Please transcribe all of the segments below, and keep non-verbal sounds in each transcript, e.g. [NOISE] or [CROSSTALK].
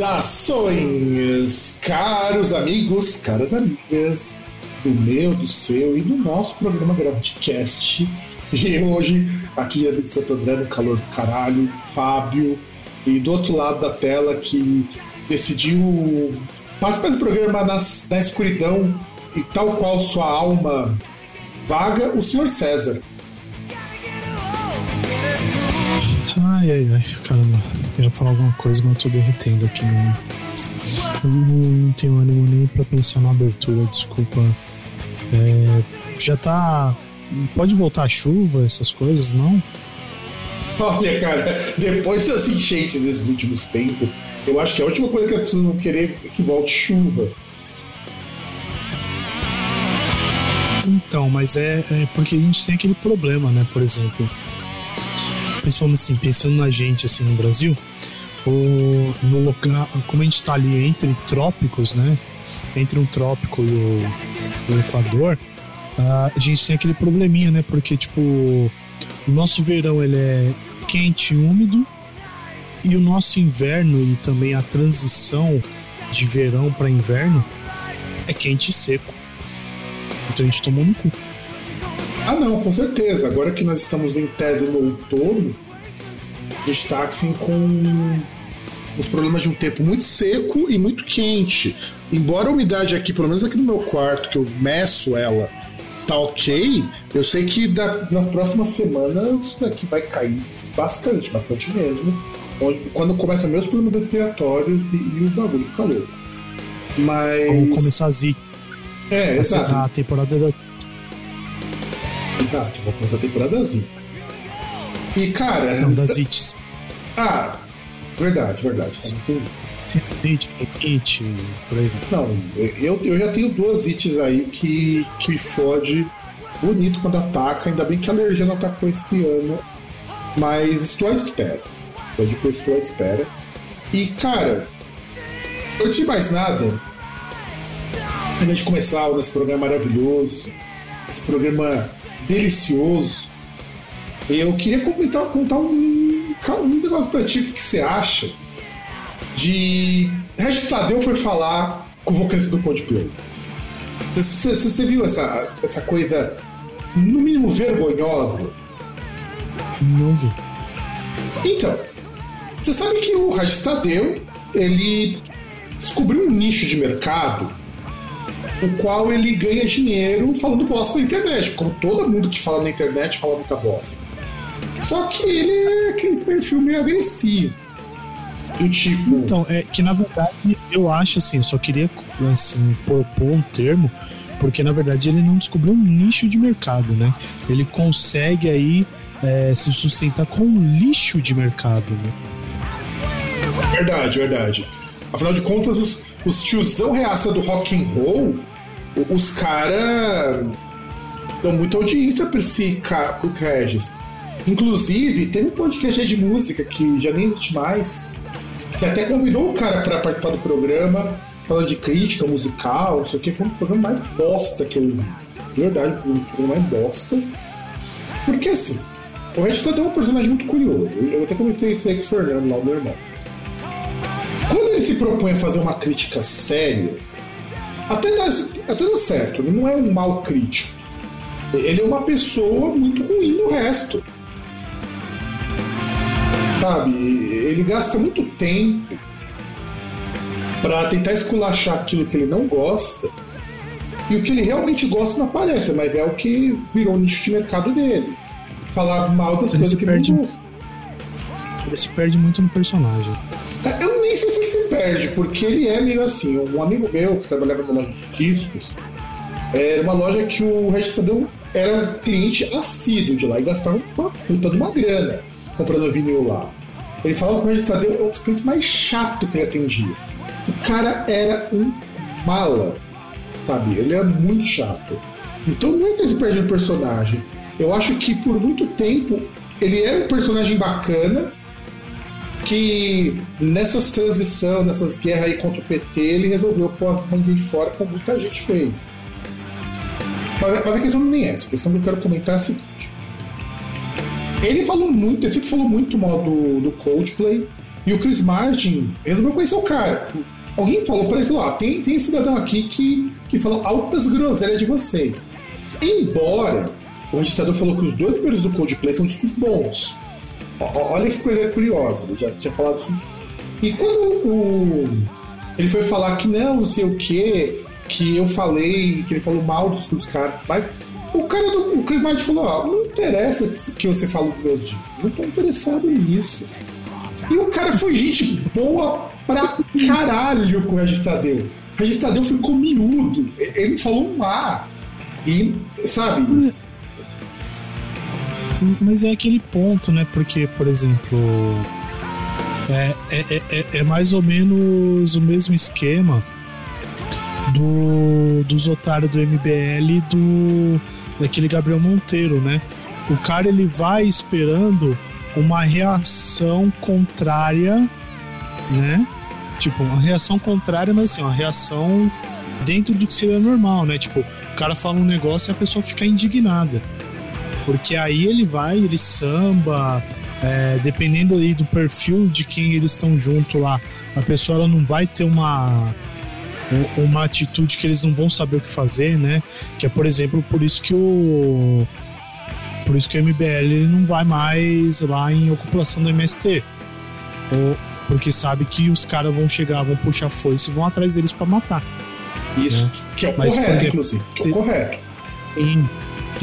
Saudações, caros amigos, caras amigas, do meu, do seu e do nosso programa Gravitcast. E hoje, aqui em Santo André, no calor do caralho, Fábio, e do outro lado da tela que decidiu participar do programa nas, na escuridão e tal qual sua alma vaga, o senhor César. Ai, ai, ai, caramba. Eu ia falar alguma coisa, mas eu tô derretendo aqui. Não, eu não tenho ânimo nem pra pensar na abertura, desculpa. É, já tá. Pode voltar a chuva, essas coisas, não? Olha, cara, depois das enchentes desses últimos tempos, eu acho que a última coisa que as pessoas vão querer é que volte chuva. Então, mas é, é porque a gente tem aquele problema, né? Por exemplo, principalmente assim, pensando na gente assim no Brasil, o, no local, como a gente tá ali entre trópicos, né? Entre um trópico e o, o Equador, a gente tem aquele probleminha, né? Porque, tipo, o nosso verão ele é quente e úmido, e o nosso inverno e também a transição de verão para inverno é quente e seco. Então a gente tomou no cu. Ah, não, com certeza. Agora que nós estamos em tese no outono, a gente tá assim com os problemas de um tempo muito seco e muito quente. Embora a umidade aqui, pelo menos aqui no meu quarto, que eu meço ela, tá ok, eu sei que da- nas próximas semanas isso daqui vai cair bastante, bastante mesmo. Onde- Quando começam meus problemas respiratórios e, e o bagulho fica louco. Mas. Vamos começar a zica. É, exato. A temporada da Exato, vou começar a temporada Zika. E, cara. não, das ites. Ah, verdade, verdade. Também tem isso. It, it, por aí vai. Não, eu, eu já tenho duas ites aí que, que me fode bonito quando ataca. Ainda bem que a alergia não atacou esse ano. Mas estou à espera. Eu digo que eu estou à espera. E, cara, antes de mais nada, antes de começar nesse programa maravilhoso, esse programa delicioso, eu queria comentar, contar um, um negócio pra ti, o que você acha de. Regis Tadeu foi falar com o vocalista do Coldplay. Você viu essa, essa coisa, no mínimo, vergonhosa? Não vi. Então, você sabe que o Regis Tadeu, ele descobriu um nicho de mercado o qual ele ganha dinheiro falando bosta na internet, como todo mundo que fala na internet fala muita bosta. Só que ele é aquele perfil meio agressivo. Do tipo. Então, é que na verdade eu acho assim, eu só queria assim, propor um termo, porque na verdade ele não descobriu um nicho de mercado, né? Ele consegue aí é, se sustentar com um lixo de mercado, né? Verdade, verdade. Afinal de contas, os, os tiozão reaça do rock and roll, os caras dão muita audiência pra esse pro Regis. Inclusive, tem um podcast de música que já nem existe mais, que até convidou o cara pra participar do programa, falando de crítica musical, não sei o que, foi um programa mais bosta que eu vi. De verdade, um programa mais bosta. Porque assim, O Red Stadão é um personagem muito curioso. Eu até comentei isso aí com o Fernando lá, meu irmão. Quando ele se propõe a fazer uma crítica séria, até dá, até dá certo, ele não é um mau crítico. Ele é uma pessoa muito ruim no resto. Sabe? Ele gasta muito tempo para tentar esculachar aquilo que ele não gosta. E o que ele realmente gosta não aparece, mas é o que virou nicho de mercado dele. Falar mal das Ele coisas que perde. ele gosta. Ele se perde muito no personagem. Eu nem sei se se perde, porque ele é meio assim. Um amigo meu que trabalhava numa loja de discos, era uma loja que o registrador era um cliente assíduo de lá e gastava uma puta de uma grana comprando vinil lá. Ele falava que o registrador era o cliente mais chato que ele atendia. O cara era um mala, sabe? Ele era muito chato. Então não é que ele perde no personagem. Eu acho que por muito tempo ele era um personagem bacana, que nessas transições, nessas guerras aí contra o PT, ele resolveu pôr a mãe de fora, como muita gente fez. Mas, mas a questão não é essa, a questão que eu quero comentar é a seguinte. Ele falou muito, ele sempre falou muito mal do, do Coldplay, e o Chris Martin resolveu conhecer o cara. Alguém falou pra ele, falou, ó, tem, tem cidadão aqui que, que falou altas groselhas de vocês. Embora o registrador falou que os dois primeiros do Coldplay são discos bons. Olha que coisa curiosa, ele já tinha falado isso. E quando o, ele foi falar que não, não sei o que, que eu falei, que ele falou mal dos, dos caras, mas o cara do o Chris Martin falou: não interessa que- você falou dos meus discos, não tô interessado nisso. E o cara foi gente boa pra caralho com o Regis Tadeu. O Regis Tadeu ficou miúdo, ele falou um A. E, sabe, Mas é aquele ponto, né? Porque, por exemplo. É, é, é- é, é mais ou menos o mesmo esquema do, dos otários do MBL e do daquele Gabriel Monteiro, né? O cara ele vai esperando uma reação contrária, né? Tipo, uma reação contrária, mas assim, uma reação dentro do que seria normal, né? Tipo, o cara fala um negócio e a pessoa fica indignada. Porque aí ele vai, ele samba, é, dependendo aí do perfil de quem eles estão junto lá, a pessoa ela não vai ter uma um- uma atitude que eles não vão saber o que fazer, né? Que é, por exemplo, por isso que o por isso que o MBL ele não vai mais lá em ocupação do MST. Ou, porque sabe que os caras vão chegar, vão puxar foice e vão atrás deles pra matar. isso que é o Mas, correto, exemplo, inclusive. Que é o correto. Sim.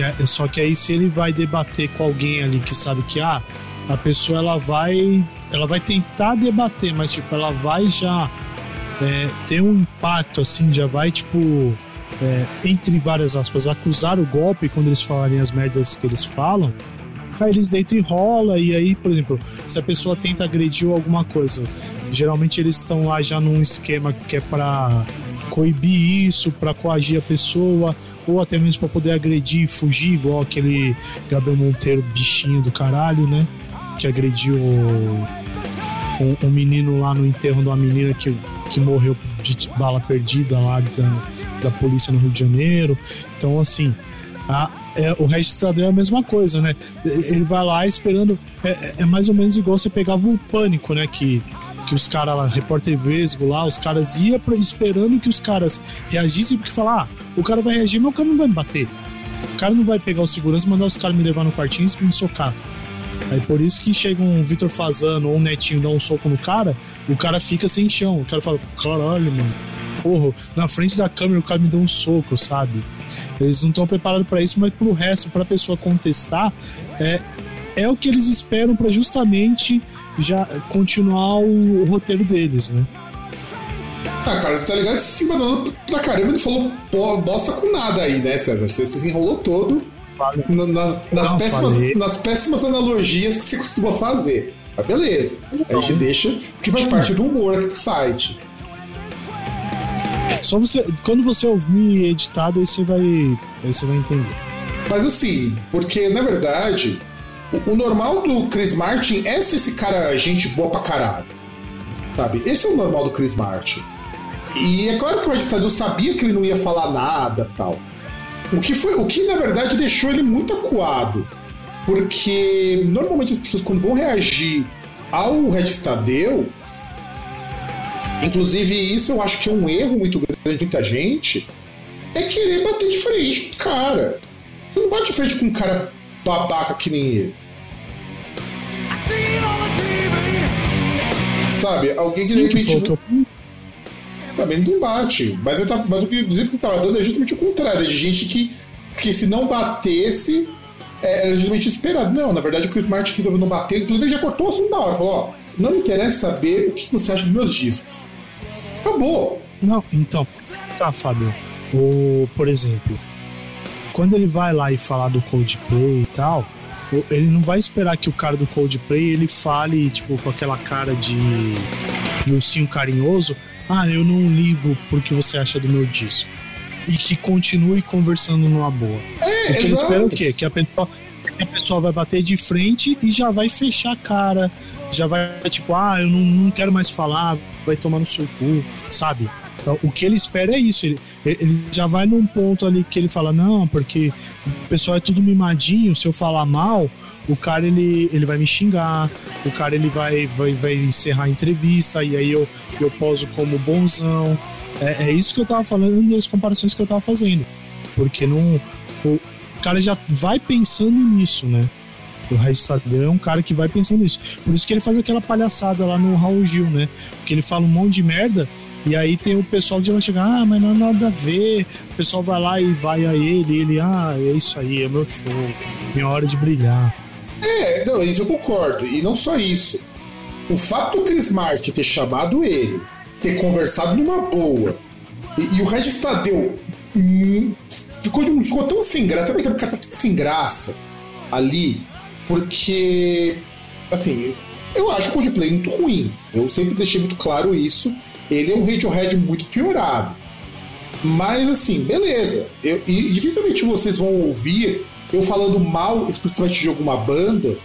É- Só que aí se ele vai debater com alguém ali que sabe que ah, a pessoa ela vai ela vai tentar debater, mas tipo ela vai já é, ter um impacto assim, já vai tipo é, entre várias aspas acusar o golpe quando eles falarem as merdas que eles falam. Aí eles deitam e rola e aí, por exemplo, se a pessoa tenta agredir alguma coisa, geralmente eles estão lá já num esquema que é pra coibir isso, pra coagir a pessoa ou até mesmo pra poder agredir e fugir, igual aquele Gabriel Monteiro, bichinho do caralho, né? Que agrediu o, o, o menino lá no enterro de uma menina que, que morreu de bala perdida lá da, da polícia no Rio de Janeiro. Então, assim, a, é, o registrador é a mesma coisa, né? Ele vai lá esperando. É, é- é mais ou menos igual você pegava o pânico, né? Que, que os caras lá, repórter Vesgo lá, os caras iam esperando que os caras reagissem, porque falar, ah, o cara vai reagir, mas o cara não vai me bater. O cara não vai pegar o segurança e mandar os caras me levar no quartinho e me socar. Aí por isso que chega um Vitor Fazano ou um Netinho dar um soco no cara, o cara fica sem chão. O cara fala, caralho, mano. Porra, na frente da câmera o cara me deu um soco, sabe? Eles não estão preparados para isso, mas pro resto, pra pessoa contestar, é, é o que eles esperam para justamente já continuar o, o roteiro deles, né? Ah, cara, você tá ligado que você se enganou pra caramba e não falou bosta com nada aí, né, César? Você se enrolou todo na- na- nas, Não, péssimas, falei. nas péssimas analogias que você costuma fazer. Mas beleza. A gente deixa que faz parte do humor aqui do site. Só você, quando você ouvir editado, aí você vai, aí você vai entender. Mas assim, porque na verdade, o, normal do Chris Martin é ser esse cara gente boa pra caralho. Sabe? Esse é o normal do Chris Martin. E é claro que o agitador sabia que ele não ia falar nada tal. O que foi, o que na verdade deixou ele muito acuado. Porque normalmente as pessoas, quando vão reagir ao Regis Tadeu, inclusive isso eu acho que é um erro muito grande de muita gente, é querer bater de frente com o cara. Você não bate de frente com um cara babaca que nem ele. Sabe? Alguém que de Sim, que repente. o que eu Também não bate. Mas, eu tava, mas o que eu dizia que tava dando é justamente o contrário. De gente que, que se não batesse, é, era justamente esperado. Não, na verdade o Chris Martin que não bateu, inclusive ele já cortou o assunto da hora. Falou, ó, não me interessa saber o que você acha dos meus discos. Acabou. Não, então, tá, Fábio. O, por exemplo, quando ele vai lá e falar do Coldplay e tal, ele não vai esperar que o cara do Coldplay ele fale, tipo, com aquela cara de, de ursinho carinhoso. Ah, eu não ligo porque você acha do meu disco. E que continue conversando numa boa. É, ele espera o quê? Que a pessoa, a pessoa vai bater de frente e já vai fechar a cara. Já vai, tipo, ah, eu não, não quero mais falar, vai tomar no seu cu, sabe? Então, o que ele espera é isso. Ele, ele já vai num ponto ali que ele fala, não, porque o pessoal é tudo mimadinho, se eu falar mal, o cara ele, ele vai me xingar, o cara ele vai, vai, vai encerrar a entrevista, e aí eu, eu poso como bonzão. É, é isso que eu tava falando e as comparações que eu tava fazendo. Porque não. O cara já vai pensando nisso, né? O Regis Tadeu é um cara que vai pensando nisso. Por isso que ele faz aquela palhaçada lá no Raul Gil, né? Porque ele fala um monte de merda e aí tem o pessoal que vai chegar, ah, mas não é nada a ver. O pessoal vai lá e vai a ele, ele, ah, é isso aí, é meu show, minha hora de brilhar. É, não, isso eu concordo. E não só isso. O fato do Chris Martin ter chamado ele, ter conversado numa boa, e, e o Regis Tadeu hum, ficou, ficou tão sem graça, sabe, o cara tá tão sem graça ali, porque, assim, eu acho o Coldplay muito ruim. Eu sempre deixei muito claro isso. Ele é um Radiohead muito piorado. Mas assim, beleza. Eu, e dificilmente vocês vão ouvir eu falando mal especificamente de alguma banda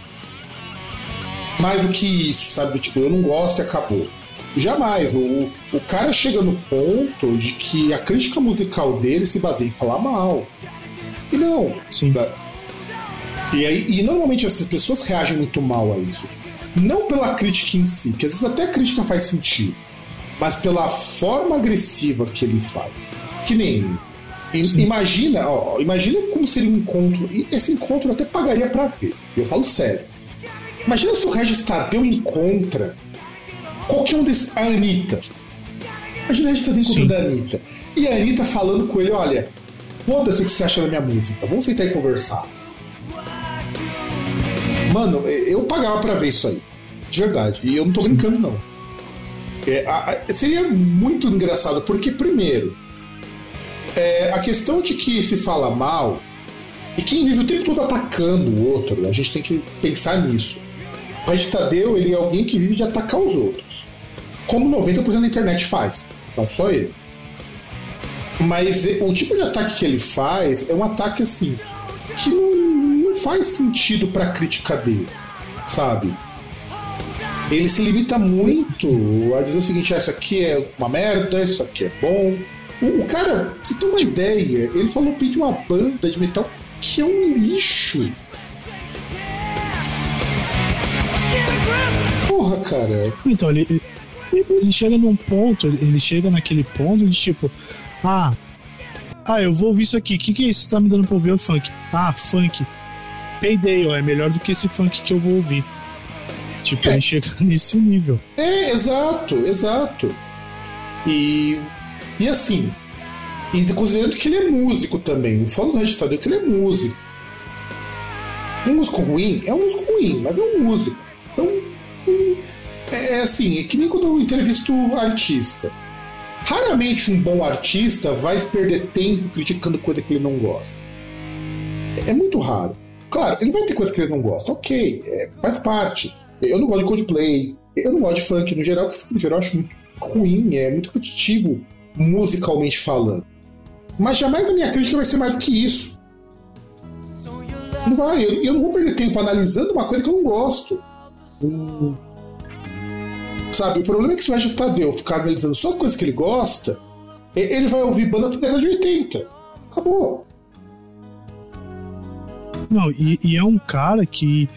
mais do que isso, sabe? Tipo, eu não gosto e acabou. Jamais. O, o cara chega no ponto de que a crítica musical dele se baseia em falar mal. E não. Sim. E, aí, e normalmente essas pessoas reagem muito mal a isso. Não pela crítica em si, que às vezes até a crítica faz sentido, mas pela forma agressiva que ele faz. Que nem. i- Imagina, ó, imagina como seria um encontro. E esse encontro eu até pagaria pra ver. Eu falo sério. Imagina se o Regis Tadeu encontra qualquer um desses. A Anitta. Imagina o Regis Tadeu encontrando a Anitta. E a Anitta falando com ele: olha, foda-se o que você acha da minha música, vamos sentar e conversar. Mano, eu pagava pra ver isso aí. De verdade. E eu não tô brincando, não. É, a- seria muito engraçado, porque, primeiro, é, a questão de que se fala mal e quem vive o tempo todo atacando o outro, a gente tem que pensar nisso. O Regis ele é alguém que vive de atacar os outros. Como 90% da internet faz. Não só ele. Mas é, o tipo de ataque que ele faz é um ataque assim que não, não faz sentido pra crítica dele, sabe? Ele se limita muito a dizer o seguinte: ah, isso aqui é uma merda, isso aqui é bom. O, cara, você ter uma ideia, ele falou de uma banda de metal que é um lixo. Porra, cara. Então, ele, ele, ele chega num ponto, ele chega naquele ponto de tipo, ah, ah, eu vou ouvir isso aqui, o que, que é isso que você tá me dando pra ouvir o funk? Ah, funk. Payday, ó, é melhor do que esse funk que eu vou ouvir. Tipo, É. ele chega [LAUGHS] nesse nível. É, exato, exato. E, e assim, e considerando que ele é músico também, o foda do Regis Tadeu é que ele é músico. Um músico ruim é um músico ruim, mas é um músico. Então, hum, é assim, é que nem quando eu entrevisto um artista. Raramente um bom artista vai perder tempo criticando coisa que ele não gosta. É, é muito raro. Claro, ele vai ter coisa que ele não gosta, ok, é, faz parte. Eu não gosto de Coldplay, eu não gosto de funk no geral, porque no geral eu acho muito ruim, é muito repetitivo musicalmente falando. Mas jamais a minha crítica vai ser mais do que isso. Não vai, eu, eu não vou perder tempo analisando uma coisa que eu não gosto. Hum. Sabe, o problema é que se o Regis Tadeu ficar analisando só coisa que ele gosta, ele vai ouvir banda da década de 80. Acabou. Não, e, e é um cara que,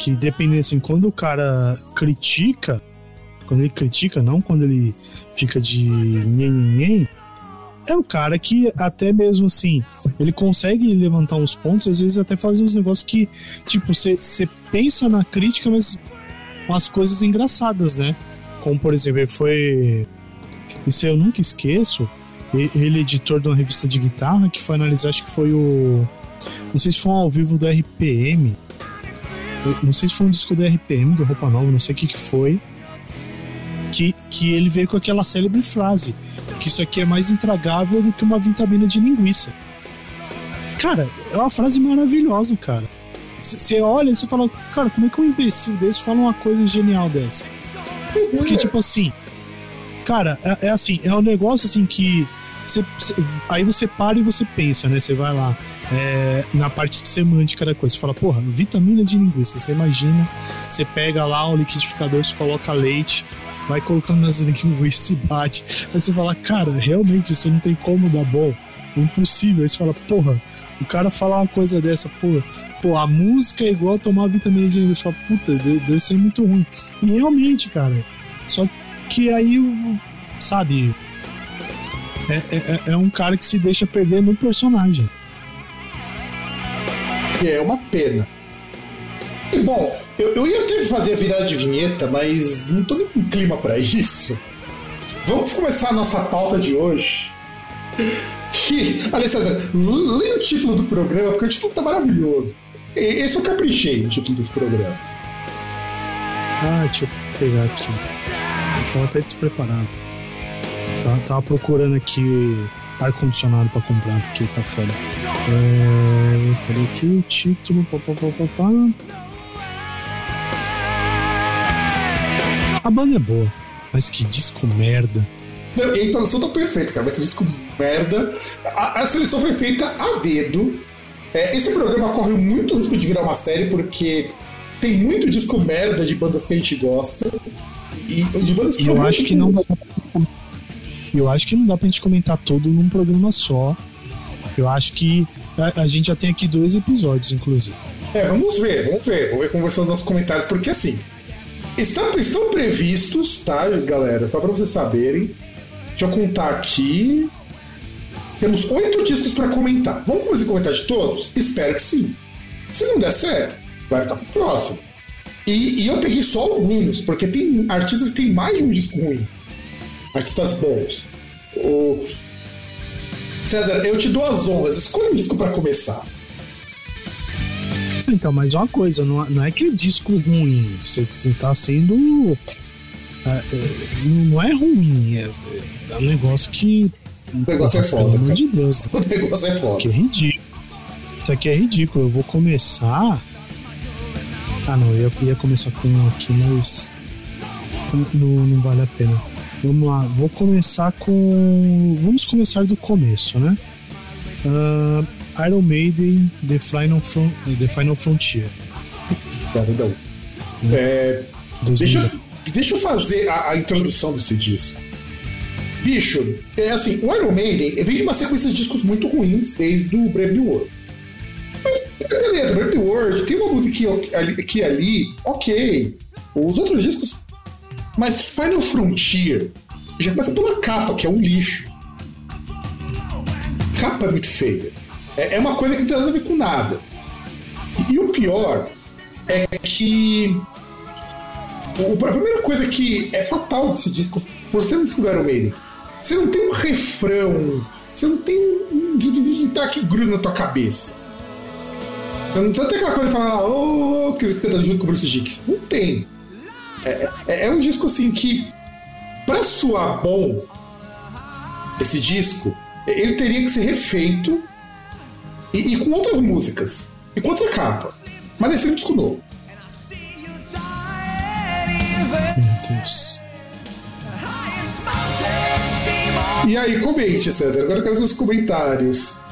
que dependendo assim, quando o cara critica, quando ele critica, não quando ele fica de nhen, é o cara que até mesmo assim, ele consegue levantar uns pontos, às vezes até fazer uns negócios que, tipo, você pensa na crítica, mas umas coisas engraçadas, né? Como, por exemplo, ele foi. Isso eu nunca esqueço. Ele é editor de uma revista de guitarra que foi analisar, acho que foi o. Não sei se foi um ao vivo do RPM. Eu não sei se foi um disco do RPM, do Roupa Nova, não sei o que, que foi. Que, que ele veio com aquela célebre frase: que isso aqui é mais intragável do que uma vitamina de linguiça. Cara, é uma frase maravilhosa, cara. Você olha e você fala, cara, como é que um imbecil desse fala uma coisa genial dessa? Porque, tipo assim, cara, é, é assim, é um negócio assim que. Cê, cê, aí você para e você pensa, né? Você vai lá é, na parte semântica da coisa. Você fala, porra, vitamina de linguiça. Você imagina, você pega lá o liquidificador, você coloca leite, vai colocando nas [LAUGHS] linguiças e bate. Aí você fala, cara, realmente isso não tem como dar bom. É impossível. Aí você fala, porra, o cara falar uma coisa dessa, pô, pô, a música é igual tomar vitamina de linguiça. Você fala, puta, deve ser muito ruim. E realmente, cara, só que aí, sabe, é, é, é um cara que se deixa perder no personagem. E é uma pena. Bom, eu, eu ia que fazer a virada de vinheta, mas não tô nem com clima para isso. Vamos começar a nossa pauta de hoje. Que, César, leia o título do programa, porque o título tá maravilhoso. Esse eu caprichei no título desse programa. Ah, deixa eu pegar aqui. Eu tava até despreparado. Tava, tava procurando aqui o ar-condicionado pra comprar, porque tá foda. É, cadê aqui o título? Pá, pá, pá, pá. A banda é boa, mas que disco merda. Não, a entonação tá perfeita, cara, mas que disco merda. A, a seleção foi feita a dedo. É, esse programa corre muito risco de virar uma série, porque tem muito disco merda de bandas que a gente gosta. E de bandas que eu acho que não. Eu acho que não dá pra gente comentar tudo num programa só. Eu acho que a, a gente já tem aqui dois episódios, inclusive. É, vamos ver, vamos ver. Vamos ver como vai comentários, porque assim, Estão, estão previstos, tá, galera? Só para vocês saberem. Deixa eu contar aqui. Temos oito discos para comentar. Vamos começar a comentar de todos? Espero que sim. Se não der certo, vai ficar pro próximo. E, e, eu peguei só alguns, porque tem artistas que tem mais de um disco ruim. Artistas bons. O... César, eu te dou as honras. Escolha um disco para começar. Então, mas uma coisa, não, não é que é disco ruim. Você, você tá sendo. É, é, não é ruim, é, é um negócio que. O negócio é foda. Pelo amor de Deus. [LAUGHS] O negócio é foda. Isso aqui é ridículo. Isso aqui é ridículo. Eu vou começar. Ah, não, eu ia começar com um aqui, mas. Não, não vale a pena. Vamos lá, vou começar com. Vamos começar do começo, né? Uh, Iron Maiden The Final, Front, The Final Frontier. Perdão. É, deixa, deixa eu fazer a, a, introdução desse disco. Bicho, é assim, o Iron Maiden vem de uma sequência de discos muito ruins desde o Brave New World. Beleza, Brave New World, tem uma música aqui e ali, ok. Os outros discos. Mas Final Frontier já começa pela capa, que é um lixo. Capa é muito feia. É, é uma coisa que não tem nada a ver com nada. E o pior é que. A primeira coisa que é fatal desse disco, por você não descobrir o Maiden, você não tem um refrão, você não tem um de que gruda na tua cabeça. Não tem aquela coisa de falar, oh, que canta junto com o Bruce Dicks. Não tem. É, é, é um disco assim que, pra soar bom, esse disco, ele teria que ser refeito e, e, com outras músicas. E com outra capa. Mas esse é um disco novo. Meu Deus. E aí, comente, César. Agora eu quero seus comentários.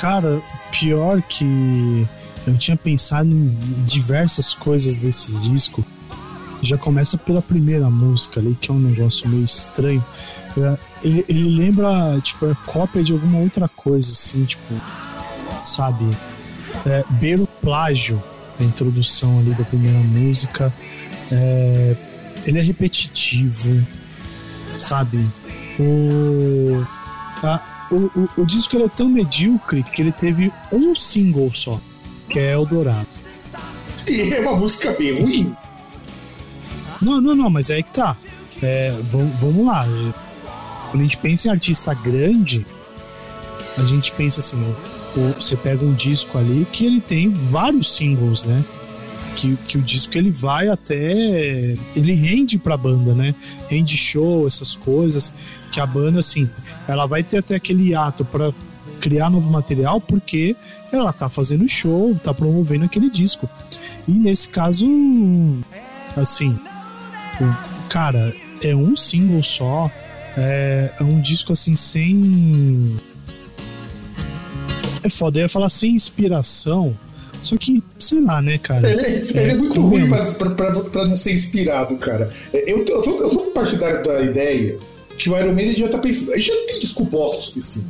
Cara, pior que eu tinha pensado em diversas coisas desse disco. Já começa pela primeira música ali, que é um negócio meio estranho. É, ele, ele lembra, tipo, é cópia de alguma outra coisa, assim, tipo, sabe? é, beira o plágio, a introdução ali da primeira música. É, ele é repetitivo, sabe? O, a, o, o, o disco ele é tão medíocre que ele teve um single só, que é Eldorado. E é uma música bem ruim. Não, não, não, mas é aí que tá. É, vamos, lá. Quando a gente pensa em artista grande, a gente pensa assim, o- você pega um disco ali que ele tem vários singles, né? Que, que o disco ele vai até. Ele rende pra banda, né? Rende show, essas coisas. Que a banda, assim, ela vai ter até aquele ato pra criar novo material porque ela tá fazendo show, tá promovendo aquele disco. E nesse caso, assim, o- cara, é um single só. É, é um disco assim sem. É foda, eu ia falar sem inspiração. Só que, sei lá, né, cara? Ele, é- ele é muito ruim pra, pra, pra- pra não ser inspirado, cara. É, Eu, eu, sou, eu sou partidário da ideia que o Iron Maiden já tá pensando. Gente já tem disco bosta o suficiente.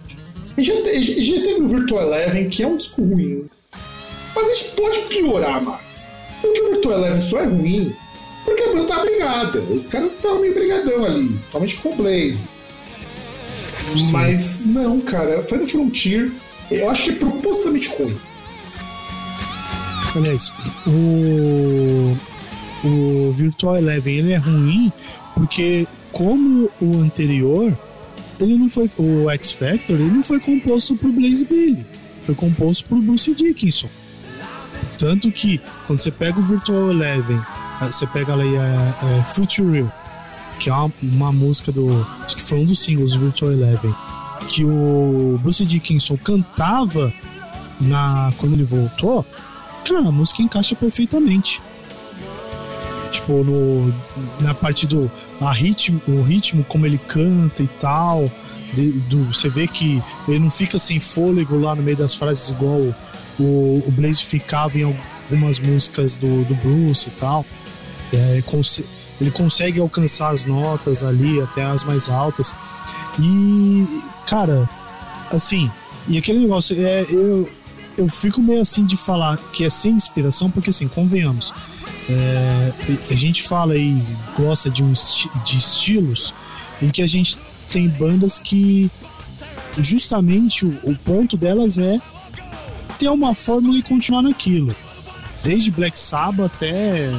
Gente já, te- já teve o Virtual Eleven, que é um disco ruim. Mas a gente pode piorar mais. Porque o Virtual Eleven só é ruim porque a banda tá brigada. Os caras estavam meio brigadão ali, principalmente com o Blaze. Sim. Mas não, cara, Final Frontier, eu acho que é propositalmente ruim. Aliás, o, o Virtual Eleven ele é ruim porque, como o anterior, ele não foi. O X Factor ele não foi composto por Blaze Bailey, foi composto por Bruce Dickinson. Tanto que, quando você pega o Virtual Eleven, você pega ali a, a Future Real, que é uma, uma música do. Acho que foi um dos singles Virtual Eleven, que o Bruce Dickinson cantava na, quando ele voltou. Cara, a música encaixa perfeitamente. Tipo, no, na parte do a ritmo, o ritmo, como ele canta e tal. de- do, você vê que ele não fica sem fôlego lá no meio das frases, igual o, o Blaze ficava em algumas músicas do, do Bruce e tal. É, ele consegue alcançar as notas ali, até as mais altas. E, cara, assim, e aquele negócio, é, eu, eu fico meio assim de falar que é sem inspiração, porque assim, convenhamos, é, a gente fala aí, gosta de, um de estilos em que a gente tem bandas que justamente o, o ponto delas é ter uma fórmula e continuar naquilo. Desde Black Sabbath até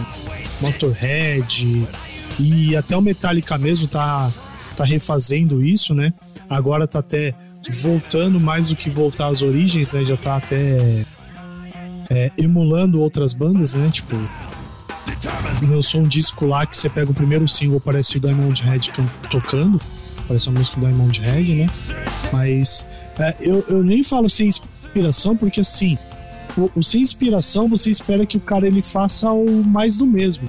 Motorhead e até o Metallica mesmo tá, tá refazendo isso, né? Agora tá até voltando mais do que voltar às origens, né? Já tá até é, emulando outras bandas, né? Tipo, lançou um disco lá que você pega o primeiro single, parece o Diamond Head can- tocando, parece uma música do Diamond Head, né? Mas é, eu, eu nem falo sem inspiração, porque assim, o, o sem inspiração você espera que o cara ele faça o mais do mesmo.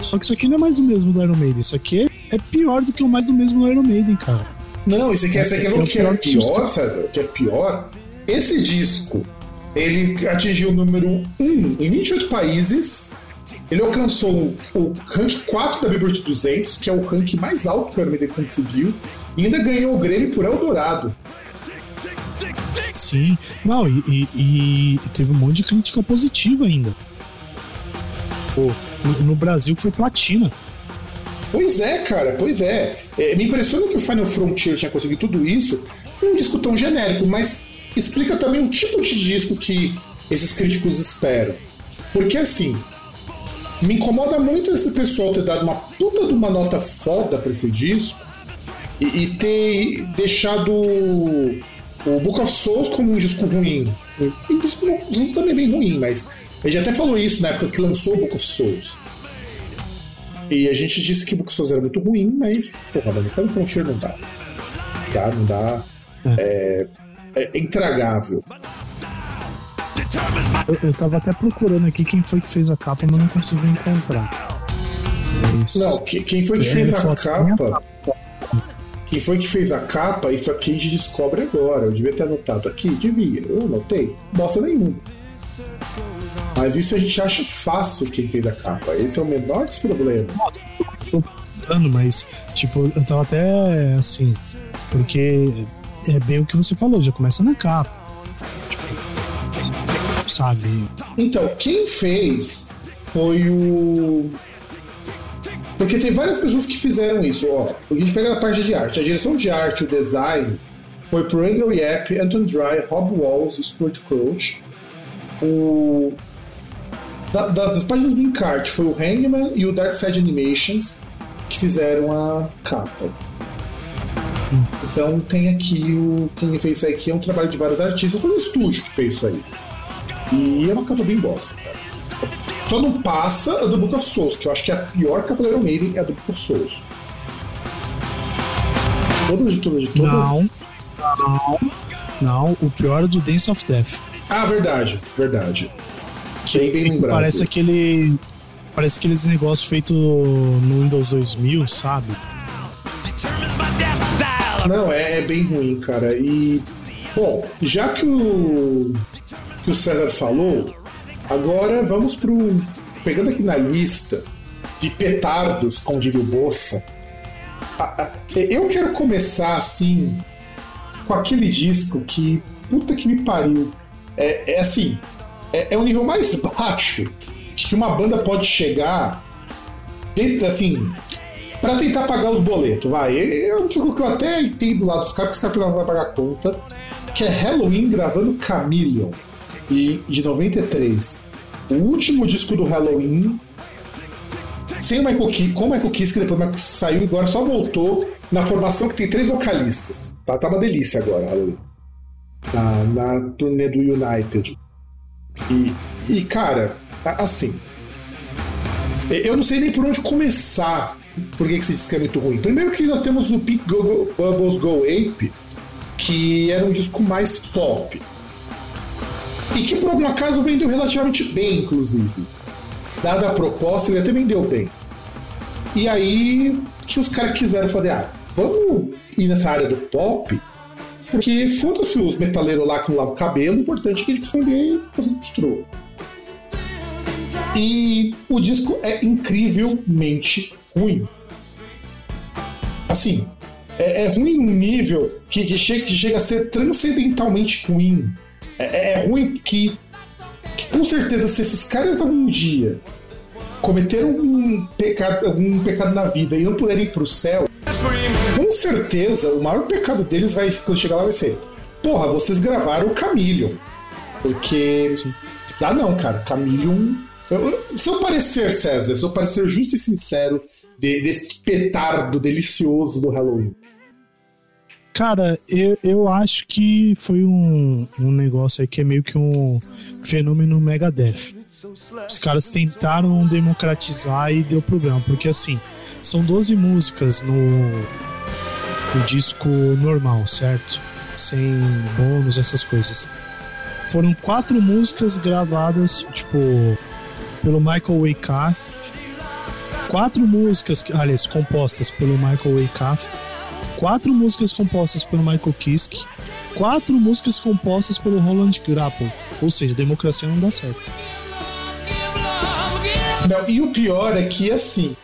Só que isso aqui não é mais do mesmo do Iron Maiden, isso aqui é, é pior do que o mais do mesmo do Iron Maiden, cara. Não, isso aqui é, É, você quer é o o que é pior que os- pior, César? O que é pior? Esse disco, ele atingiu o número 1 em 28 países. Ele alcançou o rank 4 da Billboard 200, que é o rank mais alto que o Iron Maiden conseguiu. E ainda ganhou o Grêmio por Eldorado. Sim, não, e, e- e teve um monte de crítica positiva ainda. Pô, no, no Brasil foi platina. Pois é, cara, pois é. É, Me impressiona que o Final Frontier tinha conseguido tudo isso num disco tão genérico, mas explica também o tipo de disco que esses críticos esperam. Porque assim, me incomoda muito esse pessoal ter dado uma puta de uma nota foda pra esse disco e, e ter deixado o Book of Souls como um disco ruim. O disco os outros também é bem ruim, mas ele já até falou isso na época que lançou o Book of Souls. E a gente disse que o Book of Souls era muito ruim, mas, porra, mano, Final Frontier não dá. Dá, não dá. É, é intragável. Eu, eu tava até procurando aqui quem foi que fez a capa, mas não consegui encontrar. Mas- Não, que- quem foi que É, fez a a capa? Quem foi que fez a capa, isso aqui a gente descobre agora. Eu devia ter anotado aqui? Devia. Eu anotei. Bosta nenhuma. Mas isso a gente acha fácil quem fez a capa. Esse é o menor dos problemas. mas, tipo, eu tava até assim, porque é bem o que você falou, já começa na capa. Tipo, sabe? Então, quem fez foi o. Porque tem várias pessoas que fizeram isso. Ó, a gente pega a parte de arte. A direção de arte, o design, foi pro Andrew Yap, Anton Dry, Rob Walls, Stuart Crouch. O. Da, das páginas do Encart foi o Hangman e o Dark Side Animations que fizeram a capa. Então tem aqui o. Quem fez isso aqui é um trabalho de vários artistas. Foi um estúdio que fez isso aí. E é uma capa bem bosta, cara. Só não passa a do Book of Souls, que eu acho que é a pior Iron Maiden é a do Book of Souls. Todas de todas de todas. Não, não, não. O pior é do Dance of Death. Ah, verdade, verdade. Bem, bem lembrado. Parece aquele. Parece aqueles negócios feitos no Windows 2000, sabe? Não, é, é bem ruim, cara. E. Bom, já que o. que o César falou, agora vamos pro. Pegando aqui na lista de petardos, como diria o Bossa. Eu quero começar assim. com aquele disco que. Puta que me pariu. É, é assim. É, é o nível mais baixo que uma banda pode chegar. Dentro, assim, Pra tentar pagar os boletos, vai. Um jogo que eu até entendo lá dos caras, que os caras não vão pagar conta. Que é Halloween gravando Chameleon, e, de 93. O último disco do Halloween. Sem o Michael Kiske, com o Michael Kiske, depois o Michael Kiske saiu e agora só voltou na formação que tem três vocalistas. Tá, tá uma delícia agora, Halloween. Na, na turnê do United. E, e cara, assim. Eu não sei nem por onde começar. Por que que esse disco é muito ruim? Primeiro que nós temos o Pink Bubbles Go Ape, que era um disco mais pop. E que por algum acaso vendeu relativamente bem, inclusive. Dada a proposta, ele até vendeu bem. E aí que os caras quiseram fazer, ah, vamos ir nessa área do pop, porque foda-se os metaleiros lá que não lavam o cabelo, o importante é que a gente precisa vender. E o disco é incrivelmente ruim. Assim, é, é ruim num nível que, que chega, que chega a ser transcendentalmente ruim. É, é- é ruim que, que, com certeza, se esses caras algum dia cometeram um pecado, algum pecado na vida e não puderem ir pro céu, com certeza o maior pecado deles vai, quando chegar lá, vai ser: Porra, vocês gravaram o Chameleon. Porque. Dá não, cara. Se eu parecer, César, se eu parecer justo e sincero de- desse petardo delicioso do Halloween. Cara, eu, eu acho que foi um, um negócio aí que é meio que um fenômeno Megadeth. Os caras tentaram democratizar e deu problema, porque assim, são 12 músicas no, no disco normal, certo? Sem bônus, essas coisas. Foram quatro músicas gravadas, tipo, pelo Michael Waycott. Quatro músicas, aliás, compostas pelo Michael Waycott quatro músicas compostas pelo Michael Kiske, quatro músicas compostas pelo Roland Grapple. Ou seja, democracia não dá certo. Não, e o pior é que, assim,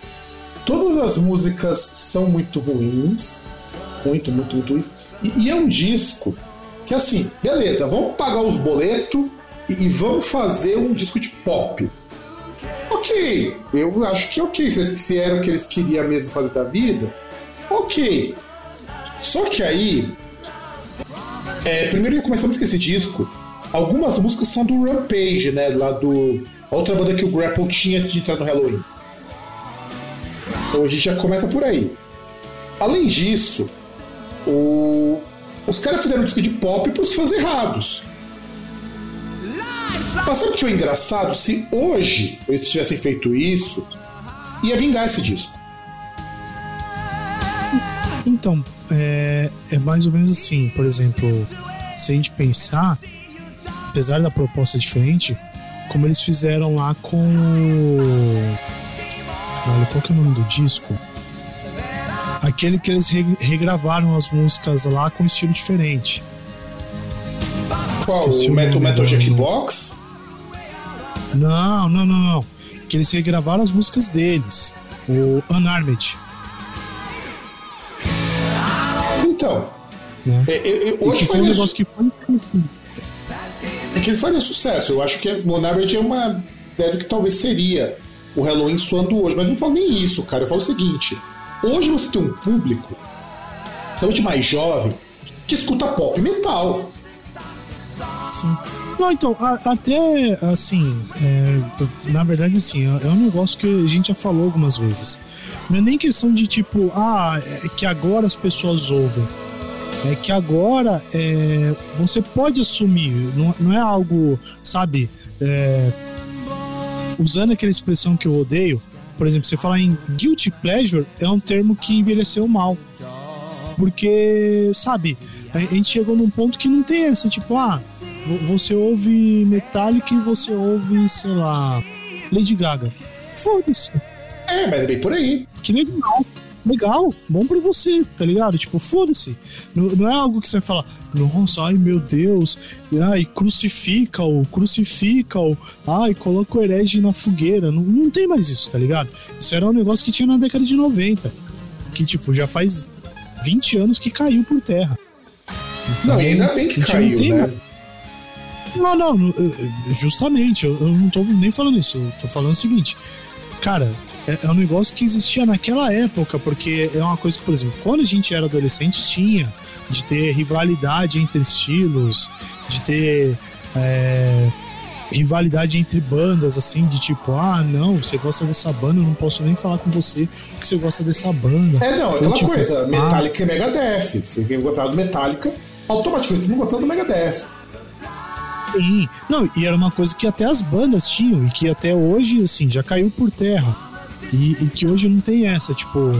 todas as músicas são muito ruins. Muito, muito, muito ruins. E, e é um disco que, assim, beleza, vamos pagar os boletos e, e vamos fazer um disco de pop. Ok, eu acho que ok, se, se era o que eles queriam mesmo fazer da vida, ok. Só que aí, é, primeiro que começamos com esse disco, algumas músicas são do Rampage, né? Lá do. Outra banda que o Grapple tinha antes de entrar no Halloween. Então a gente já começa por aí. Além disso, o- os caras fizeram um disco de pop pros fãs errados. Mas sabe o que é engraçado? Se hoje eles tivessem feito isso, ia vingar esse disco. Então, é, é mais ou menos assim, por exemplo, se a gente pensar, apesar da proposta diferente, como eles fizeram lá com. Olha, qual que é o nome do disco? Aquele que eles re- regravaram as músicas lá com estilo diferente. Qual? Esqueci O o Metal Metal Jackbox? Não, não, não, não. Que eles regravaram as músicas deles. O Unarmed. Né? é, é, é, E hoje que foi um negócio que foi é que ele faria sucesso. Eu acho que o On Average é uma ideia do que talvez seria o Halloween soando hoje. Mas eu não falo nem isso, cara. Eu falo o seguinte: hoje você tem um público, realmente mais jovem, que escuta pop e metal. Sim. Não, então, a- até assim, é, na verdade, assim, é é um negócio que a gente já falou algumas vezes. Não é nem questão de tipo, ah, é que agora as pessoas ouvem. É que agora é, você pode assumir, não, não é algo, sabe, é, usando aquela expressão que eu odeio, por exemplo, você falar em guilty pleasure é um termo que envelheceu mal. Porque, sabe, a gente chegou num ponto que não tem essa, tipo, ah, vo- você ouve Metallica e você ouve, sei lá, Lady Gaga. Foda-se. É, mas é bem por aí. Que legal. Legal, bom pra você, tá ligado? Tipo, foda-se. Não, não é algo que você vai falar, nossa, ai meu Deus, ai, crucifica-o, crucifica-o, ai, coloca o herege na fogueira. Não, não tem mais isso, tá ligado? Isso era um negócio que tinha na década de 90. Que, tipo, já faz 20 anos que caiu por terra. Não, e ainda bem que caiu, tem né? não, não, eh, justamente, eu, eu não tô nem falando isso, eu tô falando o seguinte, cara, é, é um negócio que existia naquela época, porque é uma coisa que, por exemplo, quando a gente era adolescente tinha, de ter rivalidade entre estilos, de ter é, rivalidade entre bandas, assim, de tipo, ah, não, você gosta dessa banda, eu não posso nem falar com você porque você gosta dessa banda. É, não, Ou, aquela tipo, coisa, ah, Metallica e Megadeth. Se alguém gostava do Metallica, automaticamente você não gostava do Megadeth. Sim. Não, e era uma coisa que até as bandas tinham e que até hoje, assim, já caiu por terra. E, e que hoje não tem essa, tipo,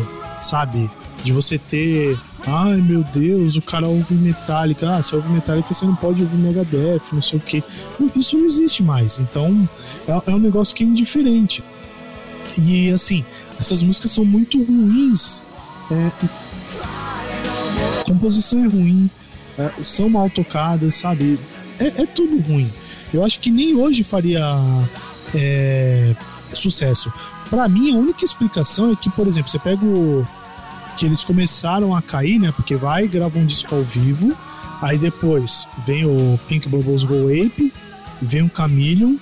sabe? De você ter. Ai meu Deus, o cara ouve Metallica. Ah, se ouve Metallica, você não pode ouvir Megadeth, não sei o. Não, Isso não existe mais. Então, é, é um negócio que é indiferente. E assim, essas músicas são muito ruins. É, composição é ruim, é, são mal tocadas, sabe? É, é tudo ruim. Eu acho que nem hoje faria é, sucesso. Pra mim, a única explicação é que, por exemplo, você pega o. que eles começaram a cair, né? Porque vai, grava um disco ao vivo, aí depois vem o Pink Bubbles Go Ape, vem o Chameleon,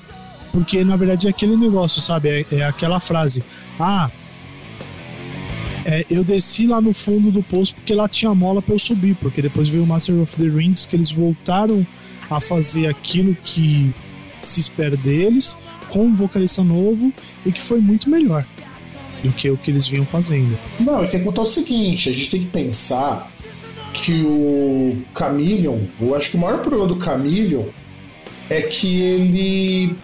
porque na verdade é aquele negócio, sabe? É, é aquela frase: Ah, é, eu desci lá no fundo do poço porque lá tinha mola pra eu subir, porque depois veio o Master of the Rings, que eles voltaram a fazer aquilo que se espera deles, com um vocalista novo e que foi muito melhor do que o que eles vinham fazendo. Não, tem que contar o seguinte: a gente tem que pensar que o Chameleon, eu acho que o maior problema do Chameleon é que ele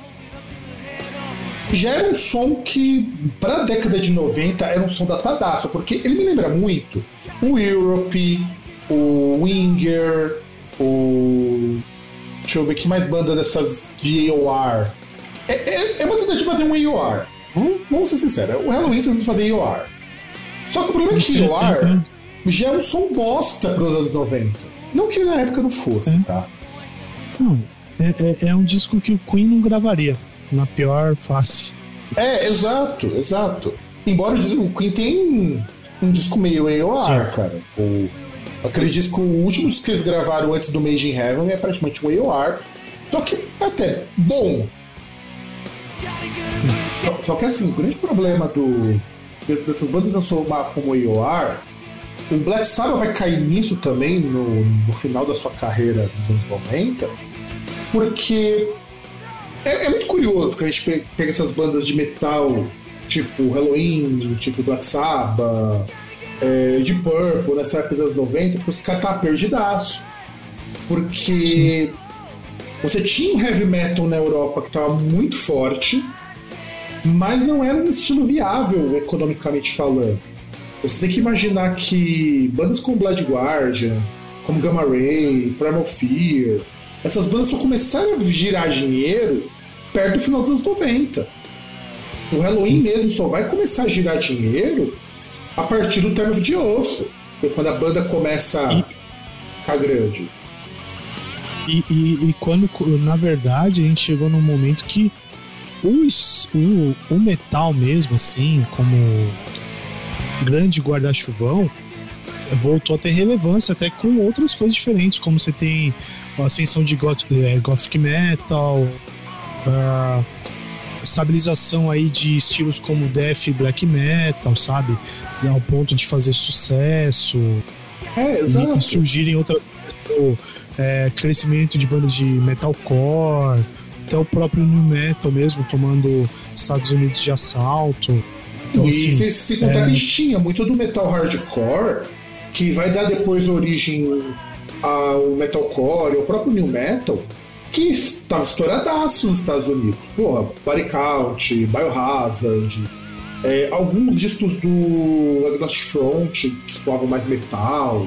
já era um som que, pra década de 90, era um som datadaço, porque ele me lembra muito o Europe, o Winger, o. Deixa eu ver que mais banda dessas de AOR. É, é, é uma tentativa de um AOR. Vamos, vamos ser sinceros, o Halloween tentando fazer AOR. Só que o problema é que AOR já é um som bosta para os anos 90. Não que na época não fosse, tá? Não, é, é- é um disco que o Queen não gravaria, na pior face. É, exato, exato. Embora o Queen tenha um, disco meio AOR, Sim. cara. O, aquele disco, o último disco que eles gravaram antes do Made in Heaven é praticamente um AOR. Só que até bom. Só, só que assim, o grande problema do dessas bandas não somar como AOR, o Black Sabbath vai cair nisso também no, no final da sua carreira nos anos 90, porque é, é muito curioso que a gente pe- pega essas bandas de metal, tipo Halloween, tipo Black Sabbath, é, de Purple, nessa época dos anos 90, que os caras estavam perdidaço. Porque você tinha um heavy metal na Europa que estava muito forte, mas não era um estilo viável economicamente falando. Você tem que imaginar que bandas como Blood Guardian, como Gamma Ray, Primal Fear, essas bandas só começaram a girar dinheiro perto do final dos anos 90. O Halloween mesmo só vai começar a girar dinheiro a partir do the Oath, que é quando a banda começa a ficar grande. E, e- e quando, na verdade, a gente chegou num momento que o, es- o, o metal mesmo, assim, como grande guarda-chuvão, voltou a ter relevância até com outras coisas diferentes, como você tem a ascensão de goth, é, Gothic Metal, a estabilização aí de estilos como Death e Black Metal, sabe? Ao ponto de fazer sucesso. É, exato. e surgirem outras. É, crescimento de bandas de metalcore, até o próprio new metal mesmo, tomando Estados Unidos de assalto. Então, e assim, se, se contar é- que a gente tinha muito do metal hardcore, que vai dar depois origem ao metalcore, ao próprio new metal, que estava estouradaço nos Estados Unidos. Porra, Body Count, Biohazard, é, alguns discos do Agnostic Front que soavam mais metal.